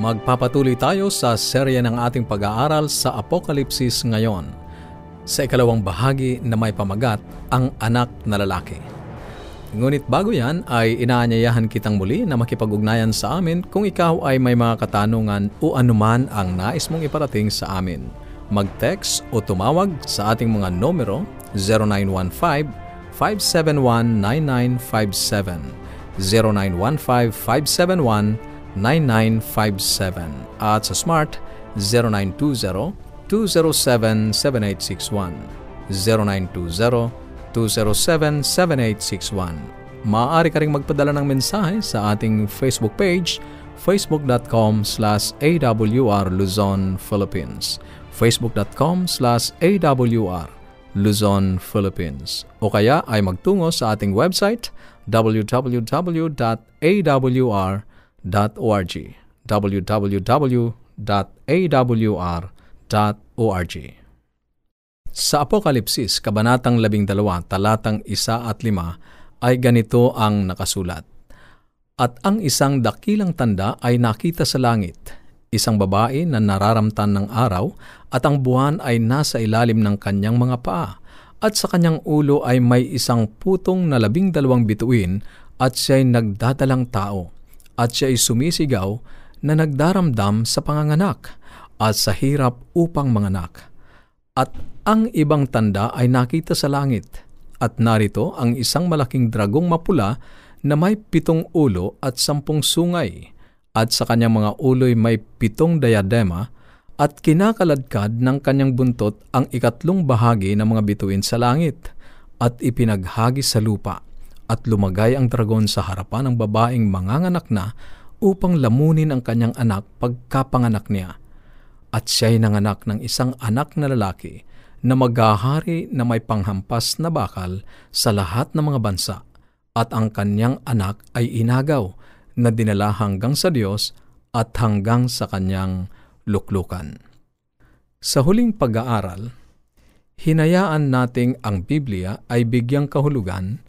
Magpapatuloy tayo sa serya ng ating pag-aaral sa Apokalipsis ngayon. Sa ikalawang bahagi na may pamagat, ang anak na lalaki. Ngunit bago yan ay inaanyayahan kitang muli na makipag-ugnayan sa amin kung ikaw ay may mga katanungan o anuman ang nais mong iparating sa amin. Mag-text o tumawag sa ating mga numero 0915-571-9957, 0915-571-9957 at sa Smart 0920-207-7861, 0920-207-7861. Maaari ka rin magpadala ng mensahe sa ating Facebook page facebook.com slash awr Luzon, Philippines facebook.com slash awr Luzon, Philippines. O kaya ay magtungo sa ating website www.awr.org www.awr.org Sa Apokalipsis, Kabanatang 12, talatang 1 at 5, ay ganito ang nakasulat. At ang isang dakilang tanda ay nakita sa langit, isang babae na nararamtan ng araw at ang buwan ay nasa ilalim ng kanyang mga paa. At sa kanyang ulo ay may isang putong na labing dalawang bituin at siya'y nagdadalang tao at siya'y sumisigaw na nagdaramdam sa panganganak at sa hirap upang manganak. At ang ibang tanda ay nakita sa langit at narito ang isang malaking dragong mapula na may pitong ulo at sampung sungay at sa kanyang mga uloy may pitong diadema at kinakaladkad ng kanyang buntot ang ikatlong bahagi ng mga bituin sa langit at ipinaghagi sa lupa at lumagay ang dragon sa harapan ng babaeng manganganak na upang lamunin ang kanyang anak pagkapanganak niya. At siya'y nanganak ng isang anak na lalaki na maghahari na may panghampas na bakal sa lahat ng mga bansa at ang kanyang anak ay inagaw na dinala hanggang sa Diyos at hanggang sa kanyang luklukan. Sa huling pag-aaral, hinayaan nating ang Biblia ay bigyang kahulugan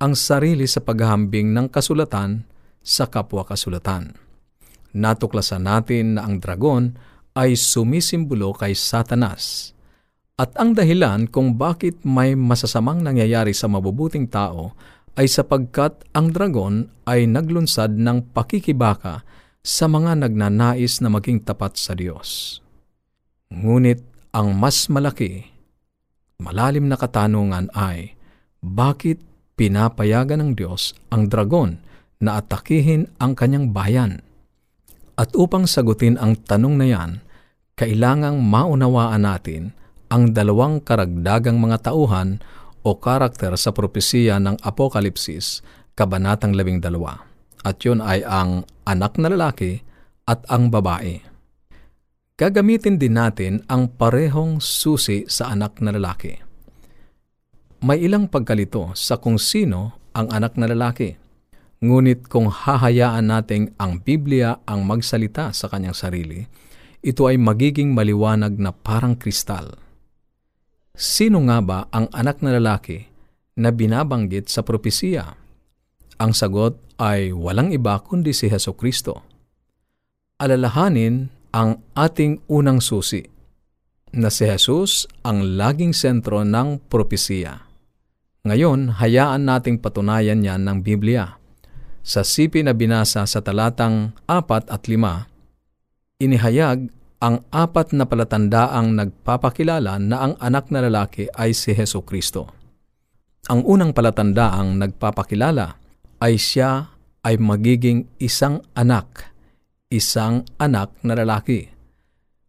ang sarili sa paghahambing ng kasulatan sa kapwa kasulatan. Natuklasan natin na ang dragon ay sumisimbolo kay Satanas. At ang dahilan kung bakit may masasamang nangyayari sa mabubuting tao ay sapagkat ang dragon ay naglunsad ng pakikibaka sa mga nagnanais na maging tapat sa Diyos. Ngunit ang mas malaki, malalim na katanungan ay, bakit pinapayagan ng Diyos ang dragon na atakihin ang kanyang bayan? At upang sagutin ang tanong na yan, kailangang maunawaan natin ang dalawang karagdagang mga tauhan o karakter sa propesiya ng Apokalipsis, Kabanatang 12. At yun ay ang anak na lalaki at ang babae. Gagamitin din natin ang parehong susi sa anak na lalaki. May ilang pagkalito sa kung sino ang anak na lalaki. Ngunit kung hahayaan nating ang Biblia ang magsalita sa kanyang sarili, ito ay magiging maliwanag na parang kristal Sino nga ba ang anak na lalaki na binabanggit sa propesiya? Ang sagot ay walang iba kundi si Heso Kristo. Alalahanin ang ating unang susi, na si Jesus ang laging sentro ng propesiya. Ngayon, hayaan nating patunayan yan ng Biblia. Sa sipi na binasa sa talatang 4 at 5, inihayag ang apat na palatandaang nagpapakilala na ang anak na lalaki ay si Heso Kristo. Ang unang palatandaang nagpapakilala ay siya ay magiging isang anak, isang anak na lalaki.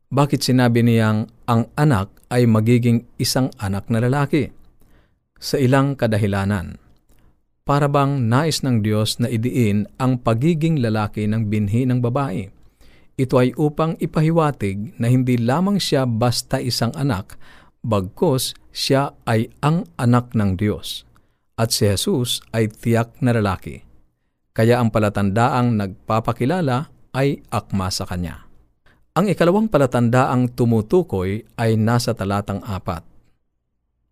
Bakit sinabi niyang ang anak ay magiging isang anak na lalaki? Sa ilang kadahilanan. Para bang nais ng Diyos na idiin ang pagiging lalaki ng binhi ng babae ito ay upang ipahiwatig na hindi lamang siya basta isang anak, bagkos siya ay ang anak ng Diyos. At si Jesus ay tiyak na lalaki. Kaya ang palatandaang nagpapakilala ay akma sa kanya. Ang ikalawang palatandaang tumutukoy ay nasa talatang apat.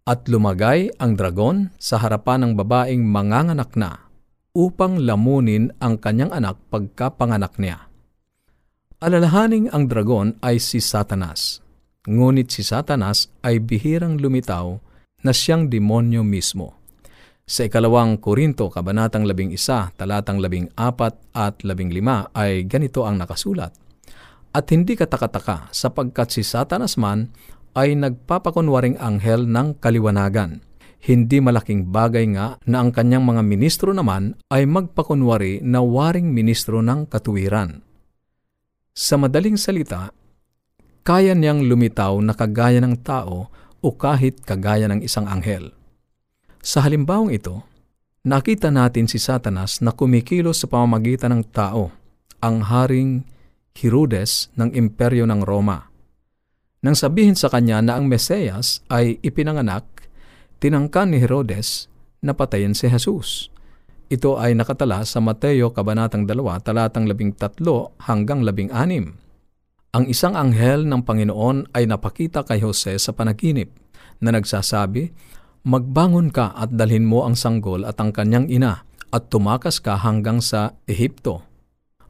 At lumagay ang dragon sa harapan ng babaeng manganganak na upang lamunin ang kanyang anak pagkapanganak niya Alalahaning ang dragon ay si Satanas. Ngunit si Satanas ay bihirang lumitaw na siyang demonyo mismo. Sa ikalawang Korinto, Kabanatang 11, talatang 14 at 15 ay ganito ang nakasulat. At hindi katakataka sapagkat si Satanas man ay nagpapakunwaring anghel ng kaliwanagan. Hindi malaking bagay nga na ang kanyang mga ministro naman ay magpakunwari na waring ministro ng katuwiran. Sa madaling salita, kaya niyang lumitaw na kagaya ng tao o kahit kagaya ng isang anghel. Sa halimbawang ito, nakita natin si Satanas na kumikilos sa pamamagitan ng tao, ang haring Herodes ng imperyo ng Roma. Nang sabihin sa kanya na ang Mesiyas ay ipinanganak, tinangkan ni Herodes na patayin si Jesus. Ito ay nakatala sa Mateo Kabanatang 2, talatang 13 hanggang 16. Ang isang anghel ng Panginoon ay napakita kay Jose sa panaginip na nagsasabi, Magbangon ka at dalhin mo ang sanggol at ang kanyang ina at tumakas ka hanggang sa Ehipto.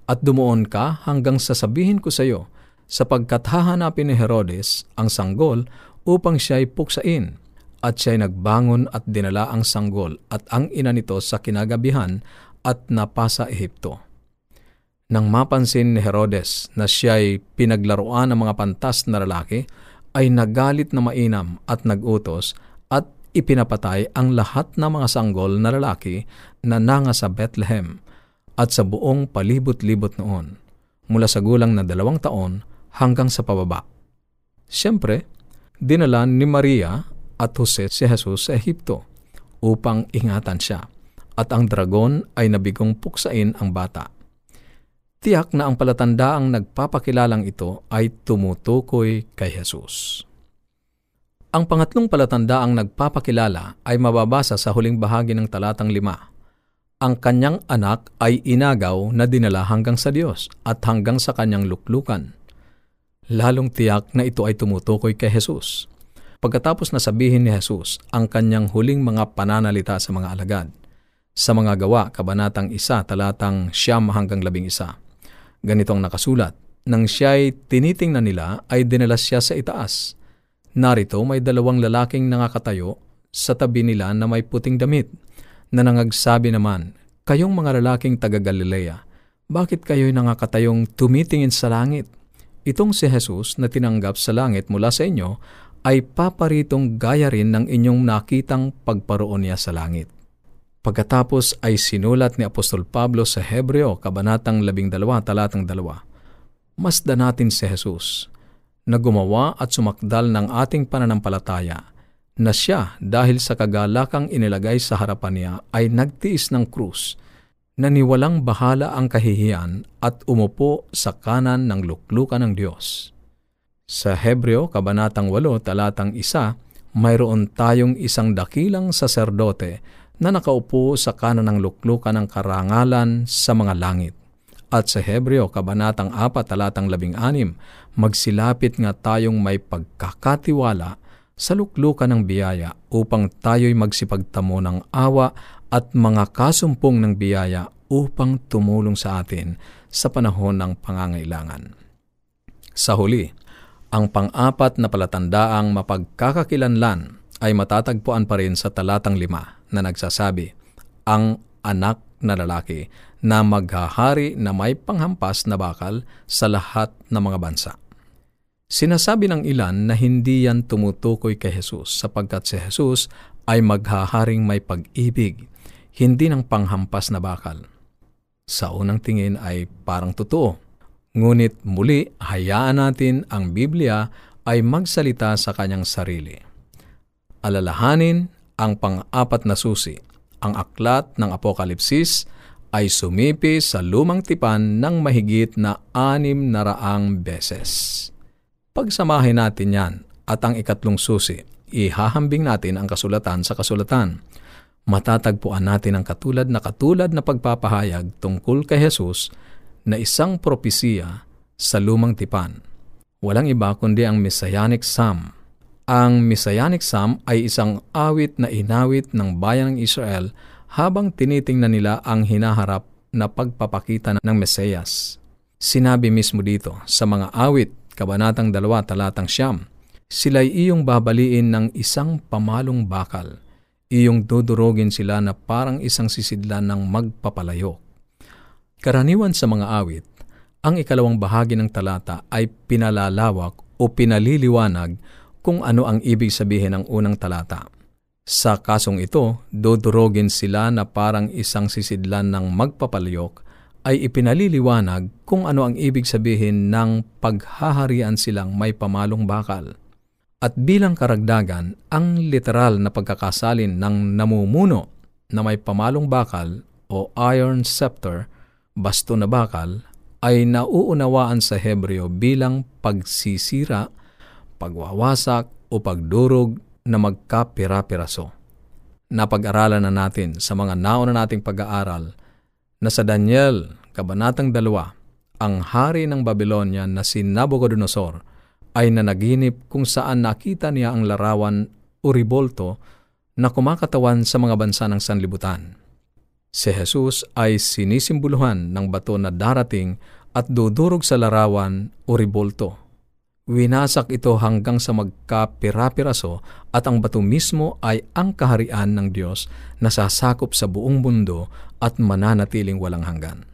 At dumuon ka hanggang sa sabihin ko sa iyo, sapagkat hahanapin ni Herodes ang sanggol upang siya'y puksain at siya'y nagbangon at dinala ang sanggol at ang ina nito sa kinagabihan at napasa Ehipto. Nang mapansin ni Herodes na siya'y pinaglaruan ng mga pantas na lalaki, ay nagalit na mainam at nagutos at ipinapatay ang lahat ng mga sanggol na lalaki na nanga sa Bethlehem at sa buong palibot-libot noon, mula sa gulang na dalawang taon hanggang sa pababa. Siyempre, dinala ni Maria at Jose si Jesus sa Ehipto upang ingatan siya at ang dragon ay nabigong puksain ang bata. Tiyak na ang palatandaang nagpapakilalang ito ay tumutukoy kay Jesus. Ang pangatlong palatandaang nagpapakilala ay mababasa sa huling bahagi ng talatang lima. Ang kanyang anak ay inagaw na dinala hanggang sa Diyos at hanggang sa kanyang luklukan. Lalong tiyak na ito ay tumutukoy kay Jesus Pagkatapos na sabihin ni Jesus ang kanyang huling mga pananalita sa mga alagad, sa mga gawa, kabanatang isa, talatang siyam hanggang labing isa. Ganitong nakasulat, nang siya'y tinitingnan nila ay dinala siya sa itaas. Narito may dalawang lalaking nangakatayo sa tabi nila na may puting damit, na nangagsabi naman, Kayong mga lalaking taga Galilea, bakit kayo'y nangakatayong tumitingin sa langit? Itong si Jesus na tinanggap sa langit mula sa inyo ay paparitong gaya rin ng inyong nakitang pagparoon niya sa langit. Pagkatapos ay sinulat ni Apostol Pablo sa Hebreo, Kabanatang 12, Talatang 2. Masda natin si Jesus, na gumawa at sumakdal ng ating pananampalataya, na siya dahil sa kagalakang inilagay sa harapan niya ay nagtiis ng krus, na niwalang bahala ang kahihiyan at umupo sa kanan ng luklukan ng Diyos. Sa Hebreo, Kabanatang 8, Talatang 1, mayroon tayong isang dakilang saserdote na nakaupo sa kanan ng luklukan ng karangalan sa mga langit. At sa Hebreo, Kabanatang 4, Talatang 16, magsilapit nga tayong may pagkakatiwala sa luklukan ng biyaya upang tayo'y magsipagtamo ng awa at mga kasumpong ng biyaya upang tumulong sa atin sa panahon ng pangangailangan. Sa huli, ang pang-apat na palatandaang mapagkakakilanlan ay matatagpuan pa rin sa talatang lima na nagsasabi, ang anak na lalaki na maghahari na may panghampas na bakal sa lahat ng mga bansa. Sinasabi ng ilan na hindi yan tumutukoy kay Jesus sapagkat si Jesus ay maghaharing may pag-ibig, hindi ng panghampas na bakal. Sa unang tingin ay parang totoo Ngunit muli, hayaan natin ang Biblia ay magsalita sa kanyang sarili. Alalahanin ang pang-apat na susi. Ang aklat ng Apokalipsis ay sumipi sa lumang tipan ng mahigit na anim na raang beses. Pagsamahin natin yan at ang ikatlong susi, ihahambing natin ang kasulatan sa kasulatan. Matatagpuan natin ang katulad na katulad na pagpapahayag tungkol kay Jesus na isang propesiya sa lumang tipan. Walang iba kundi ang Messianic Psalm. Ang Messianic Psalm ay isang awit na inawit ng bayan ng Israel habang tinitingnan nila ang hinaharap na pagpapakita ng Mesiyas. Sinabi mismo dito sa mga awit, Kabanatang 2, Talatang Siyam, Sila'y iyong babaliin ng isang pamalong bakal. Iyong dudurogin sila na parang isang sisidlan ng magpapalayok. Karaniwan sa mga awit, ang ikalawang bahagi ng talata ay pinalalawak o pinaliliwanag kung ano ang ibig sabihin ng unang talata. Sa kasong ito, dodorogin sila na parang isang sisidlan ng magpapalyok ay ipinaliliwanag kung ano ang ibig sabihin ng paghaharian silang may pamalong bakal. At bilang karagdagan, ang literal na pagkakasalin ng namumuno na may pamalong bakal o iron scepter, basto na bakal, ay nauunawaan sa Hebreo bilang pagsisira, pagwawasak o pagdurog na magkapira-piraso. Napag-aralan na natin sa mga nauna nating pag-aaral na sa Daniel, Kabanatang 2, ang hari ng Babylonia na si Nabucodonosor ay nanaginip kung saan nakita niya ang larawan o ribolto na kumakatawan sa mga bansa ng sanlibutan. Si Jesus ay sinisimbuluhan ng bato na darating at dudurog sa larawan o ribolto Winasak ito hanggang sa magkapira-piraso at ang bato mismo ay ang kaharian ng Diyos na sasakop sa buong mundo at mananatiling walang hanggan.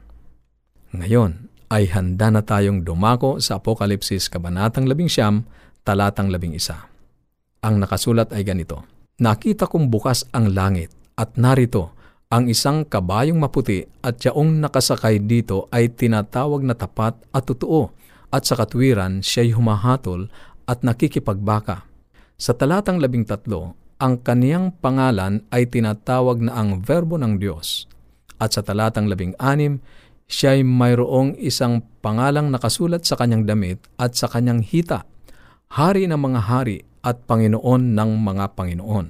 Ngayon ay handa na tayong dumako sa Apokalipsis Kabanatang 11, Talatang 11. Ang nakasulat ay ganito, Nakita kong bukas ang langit at narito ang isang kabayong maputi at yaong nakasakay dito ay tinatawag na tapat at totoo at sa katwiran siya'y humahatol at nakikipagbaka. Sa talatang labing tatlo, ang kaniyang pangalan ay tinatawag na ang verbo ng Diyos. At sa talatang labing anim, siya'y mayroong isang pangalang nakasulat sa kanyang damit at sa kanyang hita, Hari ng mga hari at Panginoon ng mga Panginoon.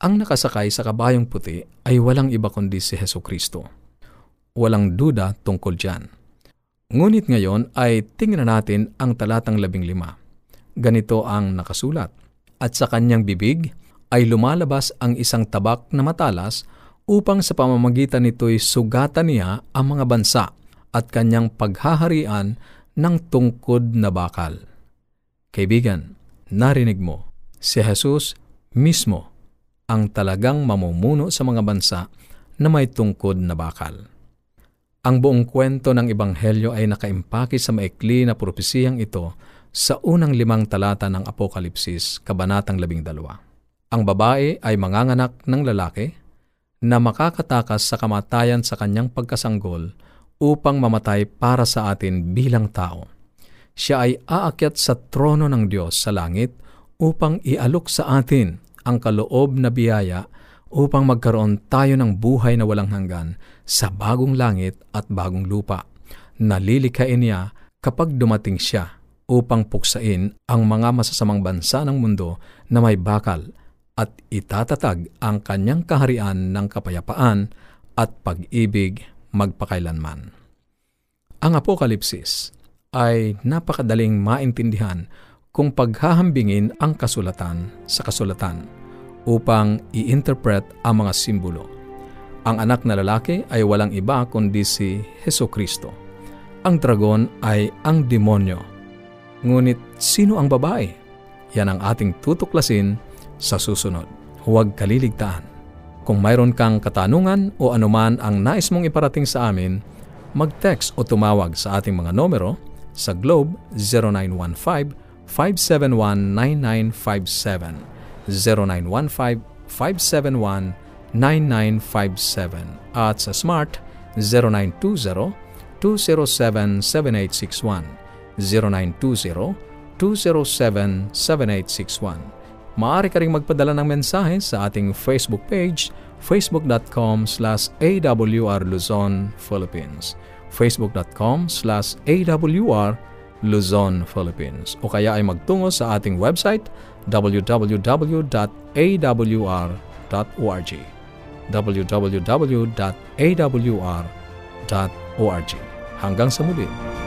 Ang nakasakay sa kabayong puti ay walang iba kundi si Heso Kristo. Walang duda tungkol diyan. Ngunit ngayon ay tingnan natin ang talatang labing lima. Ganito ang nakasulat. At sa kanyang bibig ay lumalabas ang isang tabak na matalas upang sa pamamagitan nito'y sugatan niya ang mga bansa at kanyang paghaharian ng tungkod na bakal. Kaibigan, narinig mo, si Jesus mismo ang talagang mamumuno sa mga bansa na may tungkod na bakal. Ang buong kwento ng Ebanghelyo ay nakaimpake sa maikli na propesiyang ito sa unang limang talata ng Apokalipsis, Kabanatang 12. Ang babae ay manganganak ng lalaki na makakatakas sa kamatayan sa kanyang pagkasanggol upang mamatay para sa atin bilang tao. Siya ay aakyat sa trono ng Diyos sa langit upang ialok sa atin ang kaloob na biyaya upang magkaroon tayo ng buhay na walang hanggan sa bagong langit at bagong lupa. Nalilikhain niya kapag dumating siya upang puksain ang mga masasamang bansa ng mundo na may bakal at itatatag ang kanyang kaharian ng kapayapaan at pag-ibig magpakailanman. Ang Apokalipsis ay napakadaling maintindihan kung paghahambingin ang kasulatan sa kasulatan upang i-interpret ang mga simbolo. Ang anak na lalaki ay walang iba kundi si Heso Kristo. Ang dragon ay ang demonyo. Ngunit sino ang babae? Yan ang ating tutuklasin sa susunod. Huwag kaliligtaan. Kung mayroon kang katanungan o anuman ang nais mong iparating sa amin, mag-text o tumawag sa ating mga numero sa Globe 0915 571 9957 0915-571-9957 at sa Smart 0920-207-7861 0920-207-7861 Maaari ka rin magpadala ng mensahe sa ating Facebook page facebook.com slash awr Luzon, Philippines. facebook.com slash awr Luzon, Philippines. O kaya ay magtungo sa ating website www.awr.org www.awr.org Hanggang sa muli.